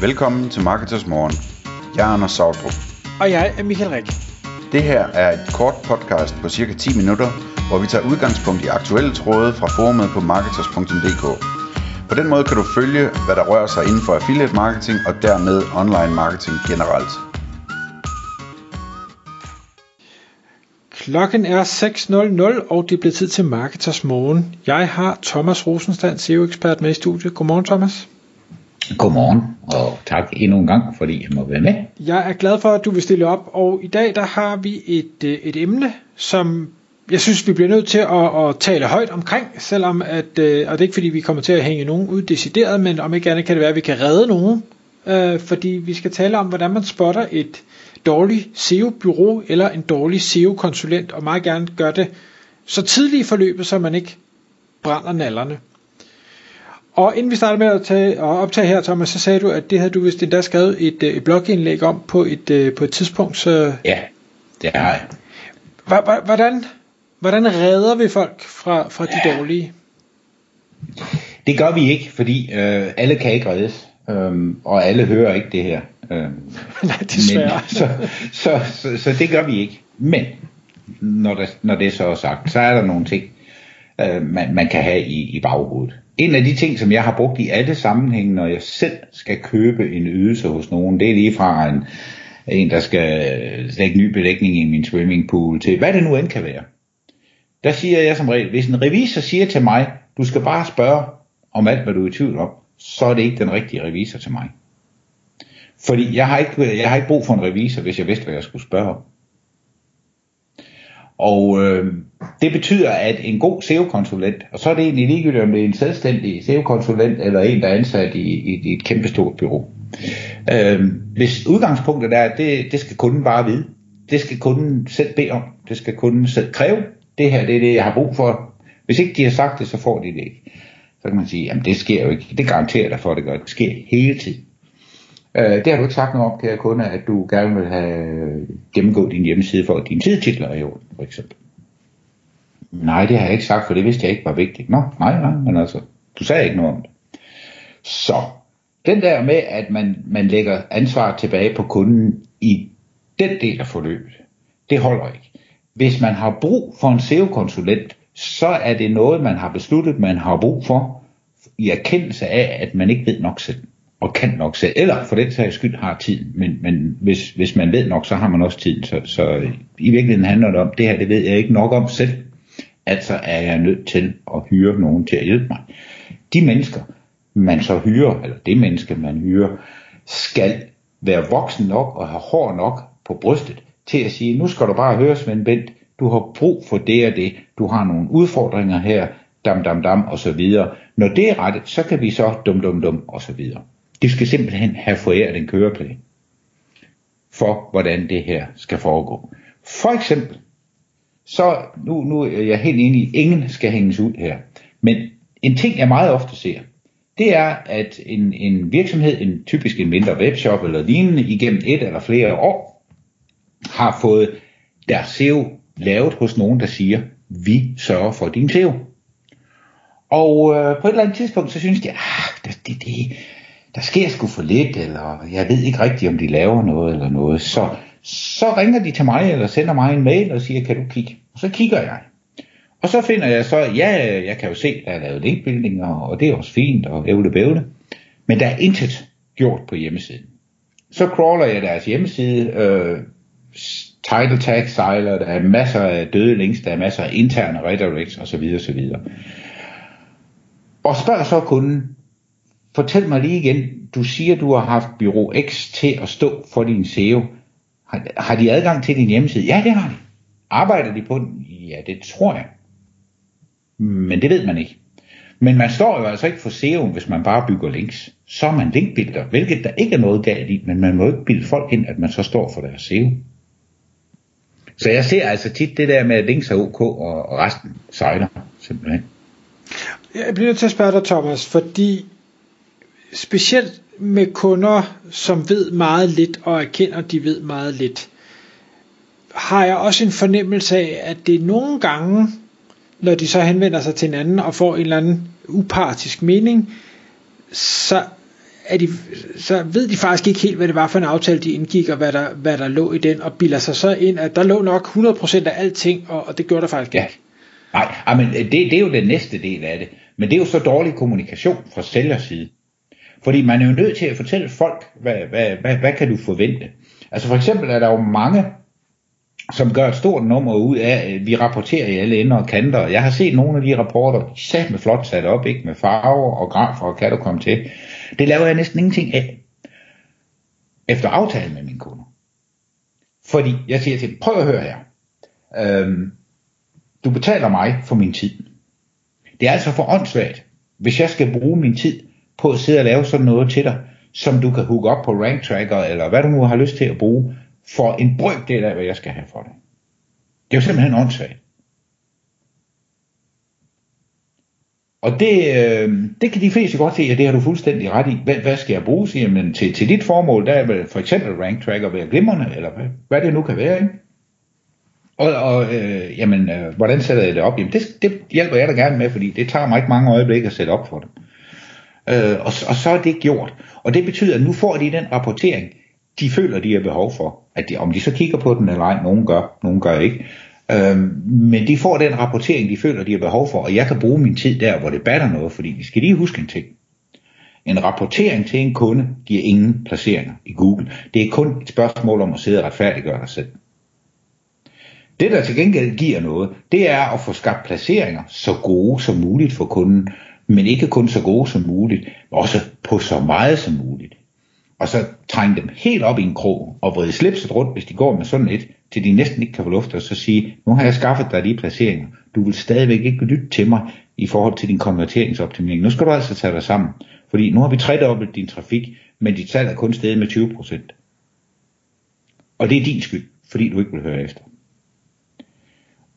Velkommen til Marketers Morgen. Jeg er Anders Sautrup. Og jeg er Michael Rik. Det her er et kort podcast på cirka 10 minutter, hvor vi tager udgangspunkt i aktuelle tråde fra forumet på marketers.dk. På den måde kan du følge, hvad der rører sig inden for affiliate marketing og dermed online marketing generelt. Klokken er 6.00, og det er blevet tid til Marketers Morgen. Jeg har Thomas Rosenstand, SEO-ekspert med i studiet. Godmorgen, Thomas. Godmorgen, og tak endnu en gang, fordi jeg må være med. Jeg er glad for, at du vil stille op, og i dag der har vi et, øh, et emne, som jeg synes, vi bliver nødt til at, at tale højt omkring, selvom at, øh, og det er ikke fordi, vi kommer til at hænge nogen ud decideret, men om ikke andet kan det være, at vi kan redde nogen, øh, fordi vi skal tale om, hvordan man spotter et dårligt SEO-bureau eller en dårlig SEO-konsulent, og meget gerne gør det så tidligt i forløbet, så man ikke brænder nallerne. Og inden vi starter med at tage, og optage her, Thomas, så sagde du, at det havde du vist endda skrevet et, øh, et blogindlæg om på et, øh, på et tidspunkt. Så Ja, det har jeg. hvordan, hvordan redder vi folk fra, fra de dårlige? Det gør vi ikke, fordi øh, alle kan ikke reddes, øh, og alle hører ikke det her. Øh, Nej, desværre. Men, så, så, så, så det gør vi ikke. Men når, der, når det så er sagt, så er der nogle ting, øh, man, man kan have i, i baghovedet. En af de ting, som jeg har brugt i alle sammenhænge, når jeg selv skal købe en ydelse hos nogen, det er lige fra en, en der skal øh, lægge ny belægning i min swimmingpool, til hvad det nu end kan være. Der siger jeg som regel, hvis en revisor siger til mig, du skal bare spørge om alt, hvad du er i tvivl om, så er det ikke den rigtige revisor til mig. Fordi jeg har ikke, jeg har ikke brug for en revisor, hvis jeg vidste, hvad jeg skulle spørge om. Og øh, det betyder, at en god SEO-konsulent, og så er det egentlig ligegyldigt, om det er en selvstændig SEO-konsulent, eller en, der er ansat i, i, i et kæmpestort bureau. Øh, hvis udgangspunktet er, at det, det skal kunden bare vide, det skal kunden selv bede om, det skal kunden selv kræve, det her det er det, jeg har brug for. Hvis ikke de har sagt det, så får de det ikke. Så kan man sige, jamen det sker jo ikke, det garanterer dig for, at det gør, det sker hele tiden. Øh, det har du ikke sagt noget om, kære kunde, at du gerne vil have gennemgået din hjemmeside for, at dine sidetitler er i orden, for eksempel. Nej, det har jeg ikke sagt, for det vidste jeg ikke var vigtigt. Nå, nej, nej, men altså, du sagde ikke noget om det. Så, den der med, at man, man lægger ansvar tilbage på kunden i den del af forløbet, det holder ikke. Hvis man har brug for en SEO-konsulent, så er det noget, man har besluttet, man har brug for, i erkendelse af, at man ikke ved nok selv og kan nok selv, eller for den sags skyld har tiden, men, men hvis, hvis man ved nok, så har man også tiden, så, så i virkeligheden handler det om, det her, det ved jeg ikke nok om selv, altså er jeg nødt til at hyre nogen til at hjælpe mig. De mennesker, man så hyrer, eller det menneske, man hyrer, skal være voksen nok og have hår nok på brystet til at sige, nu skal du bare høre Svend Bent, du har brug for det og det, du har nogle udfordringer her, dam dam dam og så videre. Når det er rettet, så kan vi så dum dum dum og så videre. De skal simpelthen have foræret en køreplan for, hvordan det her skal foregå. For eksempel, så nu, nu er jeg helt enig i, ingen skal hænges ud her. Men en ting, jeg meget ofte ser, det er, at en, en virksomhed, en typisk en mindre webshop eller lignende, igennem et eller flere år, har fået deres SEO lavet hos nogen, der siger, vi sørger for din SEO. Og øh, på et eller andet tidspunkt, så synes de, ah, det, det, det, der sker sgu for lidt, eller jeg ved ikke rigtigt, om de laver noget eller noget. Så, så ringer de til mig, eller sender mig en mail og siger, kan du kigge? Og så kigger jeg. Og så finder jeg så, ja, jeg kan jo se, der er lavet linkbuilding, og det er også fint, og ævle bævle. Men der er intet gjort på hjemmesiden. Så crawler jeg deres hjemmeside, øh, title tag sejler, der er masser af døde links, der er masser af interne redirects osv. osv. Og spørger så kunden, fortæl mig lige igen, du siger, du har haft Bureau X til at stå for din SEO. Har, har de adgang til din hjemmeside? Ja, det har de. Arbejder de på den? Ja, det tror jeg. Men det ved man ikke. Men man står jo altså ikke for SEO, hvis man bare bygger links. Så er man linkbuilder, hvilket der ikke er noget galt i, men man må ikke bilde folk ind, at man så står for deres SEO. Så jeg ser altså tit det der med, at links er ok, og resten sejler simpelthen. Jeg bliver nødt til at spørge dig, Thomas, fordi specielt med kunder, som ved meget lidt og erkender, at de ved meget lidt, har jeg også en fornemmelse af, at det nogle gange, når de så henvender sig til hinanden og får en eller anden upartisk mening, så er de, så ved de faktisk ikke helt, hvad det var for en aftale, de indgik, og hvad der, hvad der lå i den, og bilder sig så ind, at der lå nok 100% af alting, og, og det gjorde der faktisk ja. ikke. Nej, men det, det er jo den næste del af det. Men det er jo så dårlig kommunikation fra sælgers side. Fordi man er jo nødt til at fortælle folk, hvad, hvad, hvad, hvad kan du forvente. Altså for eksempel er der jo mange, som gør et stort nummer ud af, at vi rapporterer i alle ender og kanter. Jeg har set nogle af de rapporter, sat med flot sat op, ikke med farver og grafer, og kan du komme til. Det laver jeg næsten ingenting af. Efter aftale med mine kunder. Fordi jeg siger til dem, prøv at høre her. Øhm, du betaler mig for min tid. Det er altså for åndssvagt, hvis jeg skal bruge min tid på at sidde og lave sådan noget til dig, som du kan hooke op på rank tracker, eller hvad du nu har lyst til at bruge, for en brøkdel af, hvad jeg skal have for det. Det er jo simpelthen åndssvagt. Og det, øh, det kan de fleste godt se, at det har du fuldstændig ret i. Hvad, hvad skal jeg bruge? Siger, men til, til dit formål, der er vel for eksempel rank tracker være glimrende, eller hvad, hvad det nu kan være. Ikke? Og, og øh, jamen, øh, hvordan sætter jeg det op? Jamen, det, det hjælper jeg da gerne med, fordi det tager mig ikke mange øjeblikke at sætte op for det. Øh, og, og så er det gjort. Og det betyder, at nu får de den rapportering, de føler, de har behov for. At de, om de så kigger på den eller ej, nogen gør, nogen gør ikke. Øh, men de får den rapportering, de føler, de har behov for, og jeg kan bruge min tid der, hvor det batter noget, fordi vi skal lige huske en ting. En rapportering til en kunde giver ingen placeringer i Google. Det er kun et spørgsmål om at sidde og retfærdiggøre dig selv. Det, der til gengæld giver noget, det er at få skabt placeringer så gode som muligt for kunden, men ikke kun så gode som muligt, men også på så meget som muligt. Og så trænge dem helt op i en krog og vride slipset rundt, hvis de går med sådan et, til de næsten ikke kan få luft, og så sige, nu har jeg skaffet dig de placeringer. Du vil stadigvæk ikke lytte til mig i forhold til din konverteringsoptimering. Nu skal du altså tage dig sammen, fordi nu har vi tredoblet din trafik, men dit salg er kun steget med 20%. Og det er din skyld, fordi du ikke vil høre efter.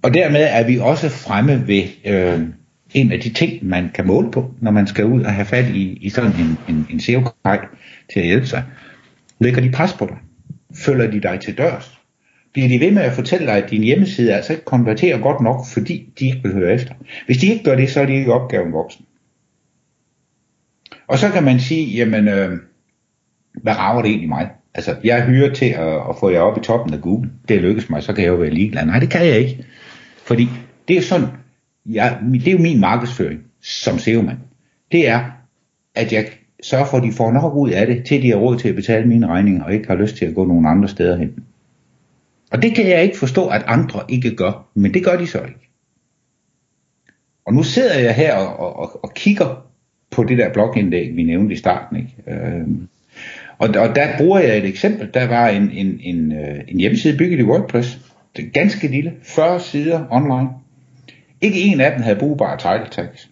Og dermed er vi også fremme ved øh, en af de ting, man kan måle på, når man skal ud og have fat i, i sådan en, en, en seo til at hjælpe sig. Lægger de pres på dig? Følger de dig til dørs? Bliver de ved med at fortælle dig, at din hjemmeside altså ikke konverterer godt nok, fordi de ikke vil høre efter? Hvis de ikke gør det, så er de ikke opgaven voksen. Og så kan man sige, jamen, øh, hvad rager det egentlig mig? Altså, jeg hyrer til at, at få jer op i toppen af Google. Det lykkes mig, så kan jeg jo være ligeglad. Nej, det kan jeg ikke. Fordi det er sådan, jeg, det er jo min markedsføring som SEO-mand. Det er, at jeg sørger for, at de får nok ud af det, til de har råd til at betale mine regninger, og ikke har lyst til at gå nogen andre steder hen. Og det kan jeg ikke forstå, at andre ikke gør, men det gør de så ikke. Og nu sidder jeg her og, og, og kigger på det der blogindlæg, vi nævnte i starten. Ikke? Øhm, og, og der bruger jeg et eksempel. Der var en, en, en, øh, en hjemmeside bygget i WordPress, det er ganske lille, 40 sider online. Ikke en af dem havde brugbare title tags.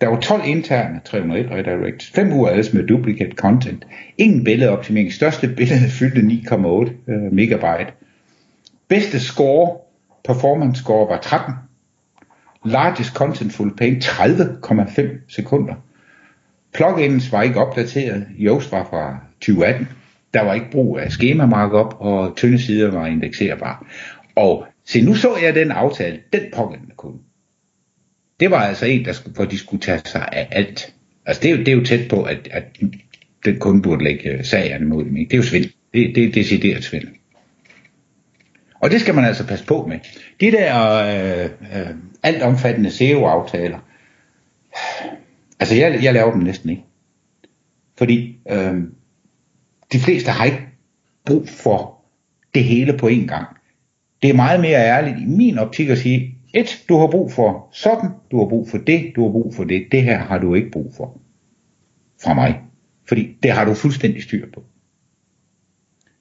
Der var 12 interne 301 redirects, 5 URLs med duplicate content, ingen billedoptimering, største billede fyldte 9,8 øh, megabyte. Bedste score, performance score var 13. Largest contentful page 30,5 sekunder. Plugins var ikke opdateret, Yoast var fra 2018. Der var ikke brug af schema markup, og tynde sider var indekserbare. Og se, nu så jeg den aftale, den pågældende kunde. Det var altså en, der skulle, hvor de skulle tage sig af alt. Altså det er jo, det er jo tæt på, at, at den kun burde lægge øh, sagerne mod dem. Ikke? Det er jo svindel. Det, det er decideret svindel. Og det skal man altså passe på med. De der øh, øh, alt omfattende SEO-aftaler, altså jeg, jeg laver dem næsten ikke. Fordi øh, de fleste har ikke brug for det hele på én gang. Det er meget mere ærligt i min optik at sige, et, du har brug for sådan, du har brug for det, du har brug for det, det her har du ikke brug for fra mig. Fordi det har du fuldstændig styr på.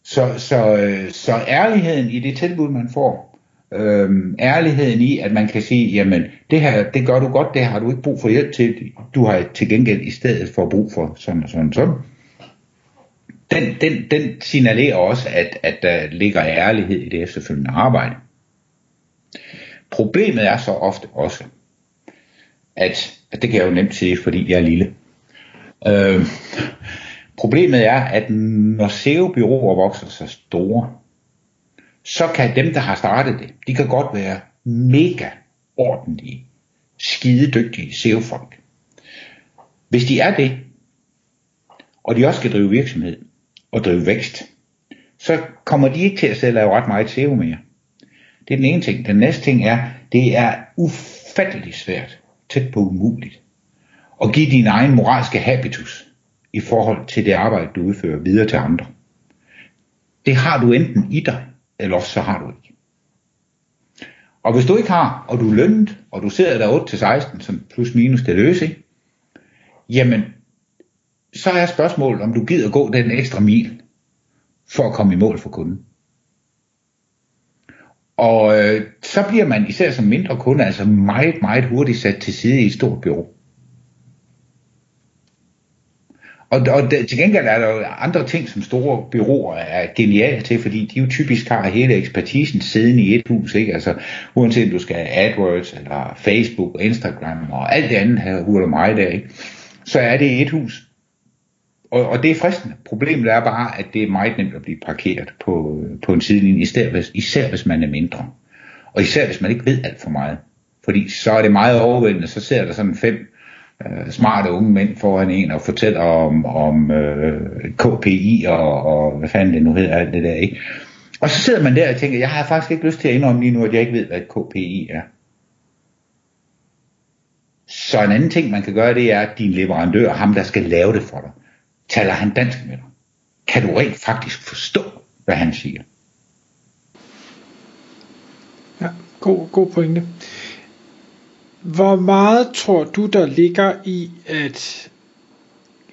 Så, så, øh, så ærligheden i det tilbud, man får, øhm, ærligheden i, at man kan sige, jamen, det her, det gør du godt, det har du ikke brug for hjælp til, du har til gengæld i stedet for brug for sådan og sådan og sådan. Den, den, den signalerer også, at, at der ligger ærlighed i det efterfølgende arbejde. Problemet er så ofte også, at, at det kan jeg jo nemt sige, fordi jeg er lille. Øh, problemet er, at når SEO-byråer vokser så store, så kan dem, der har startet det, de kan godt være mega ordentlige, skide dygtige SEO-folk. Hvis de er det, og de også skal drive virksomhed og drive vækst, så kommer de ikke til at sælge ret meget SEO mere. Det er den ene ting. Den næste ting er, det er ufatteligt svært, tæt på umuligt, at give din egen moralske habitus i forhold til det arbejde, du udfører videre til andre. Det har du enten i dig, eller også så har du ikke. Og hvis du ikke har, og du er lønnet, og du sidder der 8-16, som plus minus det løse, jamen, så er spørgsmålet, om du gider gå den ekstra mil, for at komme i mål for kunden. Og øh, så bliver man især som mindre kunde altså meget, meget hurtigt sat til side i et stort bureau. Og, og til gengæld er der jo andre ting, som store byråer er geniale til, fordi de jo typisk har hele ekspertisen siddende i et hus, ikke? Altså, uanset om du skal have AdWords, eller Facebook, Instagram, og alt det andet her, huler mig der, ikke? Så er det et hus. Og, og det er fristende. Problemet er bare, at det er meget nemt at blive parkeret på, på en sidelinje, især hvis, især hvis man er mindre. Og især hvis man ikke ved alt for meget. Fordi så er det meget overvældende, så ser der sådan fem øh, smarte unge mænd foran en og fortæller om, om øh, KPI og, og hvad fanden det nu hedder, alt det der, ikke? Og så sidder man der og tænker, jeg har faktisk ikke lyst til at indrømme lige nu, at jeg ikke ved, hvad et KPI er. Så en anden ting, man kan gøre, det er, at din leverandør, ham der skal lave det for dig, taler han dansk med dig. Kan du rent faktisk forstå, hvad han siger? Ja, god, god pointe. Hvor meget tror du, der ligger i, at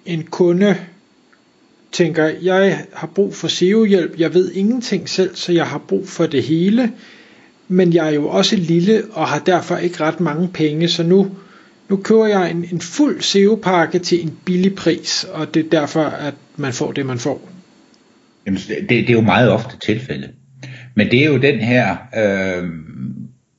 en kunde tænker, jeg har brug for SEO-hjælp, jeg ved ingenting selv, så jeg har brug for det hele, men jeg er jo også lille og har derfor ikke ret mange penge, så nu, nu køber jeg en, en fuld SEO-pakke til en billig pris, og det er derfor, at man får det, man får. Jamen, det, det er jo meget ofte tilfældet. Men det er jo den her, øh,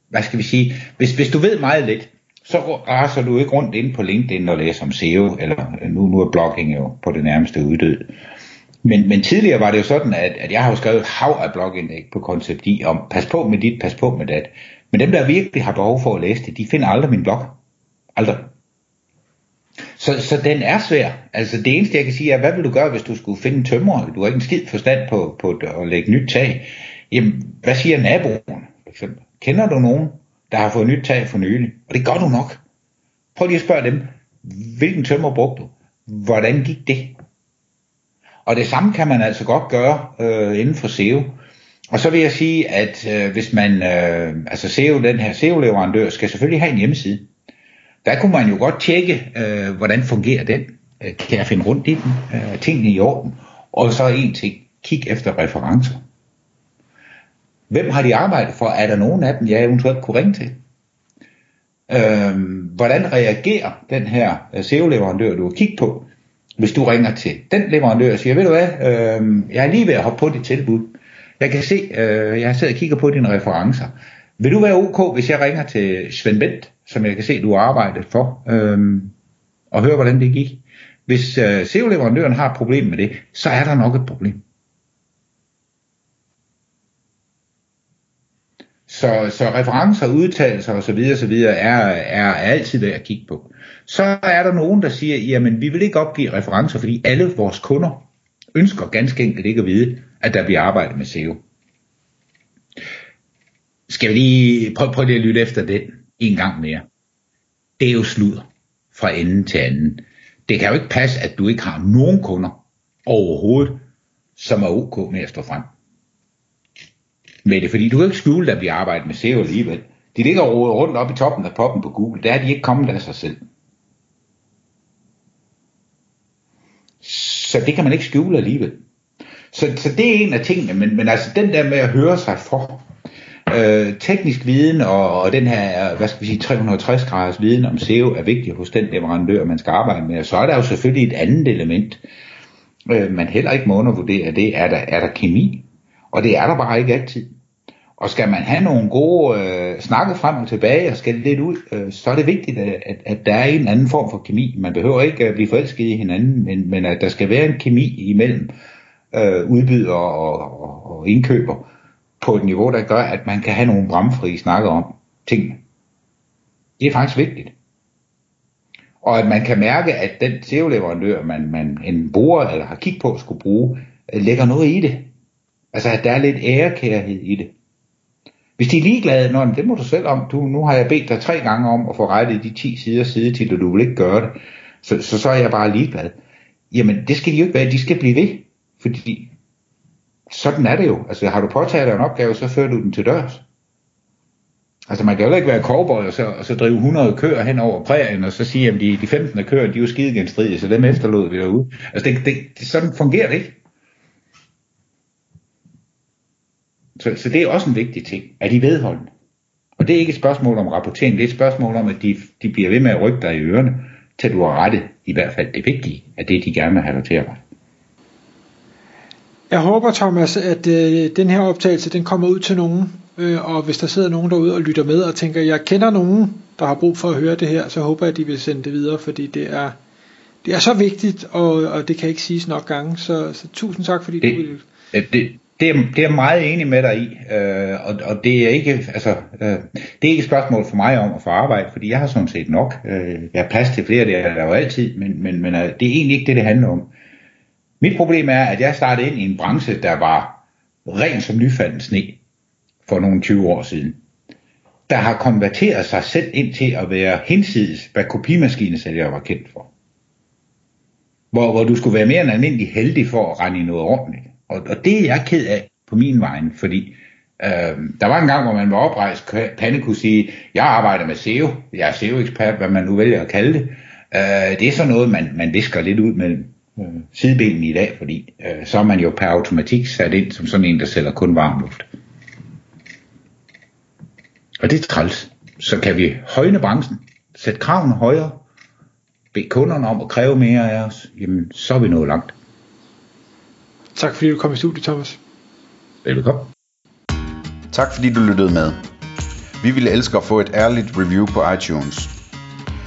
hvad skal vi sige, hvis, hvis du ved meget lidt, så raser du ikke rundt ind på LinkedIn og læser om SEO, eller øh, nu, nu er blogging jo på det nærmeste uddød. Men, men tidligere var det jo sådan, at, at jeg har jo skrevet hav af blogindlæg på koncepti i om, pas på med dit, pas på med dat. Men dem, der virkelig har behov for at læse det, de finder aldrig min blog. Aldrig. Så, så den er svær. Altså det eneste, jeg kan sige er, hvad vil du gøre, hvis du skulle finde en tømrer? Du har ikke en skid forstand på, på at lægge nyt tag. Jamen, hvad siger naboen, for eksempel? Kender du nogen, der har fået nyt tag for nylig? Og det gør du nok. Prøv lige at spørge dem, hvilken tømmer brugte du? Hvordan gik det? Og det samme kan man altså godt gøre øh, inden for SEO. Og så vil jeg sige, at øh, hvis man, øh, altså SEO, den her SEO-leverandør, skal selvfølgelig have en hjemmeside. Der kunne man jo godt tjekke, øh, hvordan fungerer den. Øh, kan jeg finde rundt i den? Øh, tingene i orden? Og så en ting, kig efter referencer. Hvem har de arbejdet for? Er der nogen af dem, jeg eventuelt kunne ringe til? Øhm, hvordan reagerer den her øh, SEO-leverandør, du har kigget på, hvis du ringer til den leverandør og siger, ved du hvad, øhm, jeg er lige ved at hoppe på dit tilbud. Jeg kan se, øh, jeg sidder og kigger på dine referencer. Vil du være ok, hvis jeg ringer til Svend Bent, som jeg kan se, du har arbejdet for, øh, og høre, hvordan det gik? Hvis øh, SEO-leverandøren har et problem med det, så er der nok et problem. Så, så referencer, udtalelser osv. osv. videre, er, er altid værd at kigge på. Så er der nogen, der siger, jamen vi vil ikke opgive referencer, fordi alle vores kunder ønsker ganske enkelt ikke at vide, at der bliver arbejdet med SEO. Skal vi lige prøve, prøve lige at lytte efter den en gang mere. Det er jo sludder fra ende til anden. Det kan jo ikke passe, at du ikke har nogen kunder overhovedet, som er ok med at stå frem med det, fordi du kan ikke skjule, at vi arbejder med SEO alligevel. De ligger rundt op i toppen af poppen på Google. Der er de ikke kommet af sig selv. Så det kan man ikke skjule alligevel. Så, så det er en af tingene, men, men altså den der med at høre sig for, øh, teknisk viden og, og den her, hvad skal vi sige, 360 graders viden om SEO er vigtig hos den leverandør, man skal arbejde med. Og så er der jo selvfølgelig et andet element, øh, man heller ikke må undervurdere, det er der, er der kemi. Og det er der bare ikke altid. Og skal man have nogle gode øh, snakke frem og tilbage og skal lidt ud, øh, så er det vigtigt, at, at, der er en anden form for kemi. Man behøver ikke at blive forelsket i hinanden, men, men at der skal være en kemi imellem øh, udbyder og, og, og indkøber på et niveau, der gør, at man kan have nogle bramfri snakke om tingene. Det er faktisk vigtigt. Og at man kan mærke, at den SEO-leverandør, man, man en bruger eller har kigget på skulle bruge, øh, lægger noget i det. Altså at der er lidt ærekærhed i det. Hvis de er ligeglade, når det må du selv om, du, nu har jeg bedt dig tre gange om at få rettet de 10 sider side til, og du vil ikke gøre det, så, så, så er jeg bare ligeglad. Jamen det skal de jo ikke være, de skal blive ved, fordi sådan er det jo. Altså har du påtaget dig en opgave, så fører du den til dørs. Altså man kan jo ikke være cowboy og så, og så drive 100 køer hen over prærien og så sige, at de, de 15 køer, de er jo skide genstridige, så dem efterlod vi derude. Altså det, det, det, sådan fungerer det ikke. Så, så det er også en vigtig ting, at de vedholdende. Og det er ikke et spørgsmål om rapportering, det er et spørgsmål om, at de, de bliver ved med at rykke dig i ørerne, til du har rettet i hvert fald det vigtige, at det de gerne vil have dig til at rette. Jeg håber, Thomas, at øh, den her optagelse den kommer ud til nogen, øh, og hvis der sidder nogen derude og lytter med og tænker, jeg kender nogen, der har brug for at høre det her, så håber jeg, at de vil sende det videre, fordi det er, det er så vigtigt, og, og det kan ikke siges nok gange. Så, så tusind tak, fordi det, du vil... Det, det, er, det er jeg meget enig med dig i, øh, og, og det er ikke altså, øh, det er ikke et spørgsmål for mig om at få arbejde, fordi jeg har sådan set nok. Øh, jeg har plads til flere, det er der jo altid, men, men, men øh, det er egentlig ikke det, det handler om. Mit problem er, at jeg startede ind i en branche, der var ren som nyfalden sne for nogle 20 år siden. Der har konverteret sig selv ind til at være hinsides, hvad kopimaskinesælgere var kendt for. Hvor, hvor du skulle være mere end almindelig heldig for at rende i noget ordentligt. Og, og det er jeg ked af på min vej, fordi øh, der var en gang, hvor man var oprejst pande kunne sige, jeg arbejder med SEO, jeg er SEO-ekspert, hvad man nu vælger at kalde det. Øh, det er sådan noget, man, man visker lidt ud mellem øh, sidebenene i dag, fordi øh, så er man jo per automatik sat ind som sådan en, der sælger kun varm luft. Og det er træls. Så kan vi højne branchen, sætte kravene højere, bede kunderne om at kræve mere af os, jamen så er vi nået langt. Tak fordi du kom i studiet, Thomas. Velkommen. Tak fordi du lyttede med. Vi ville elske at få et ærligt review på iTunes.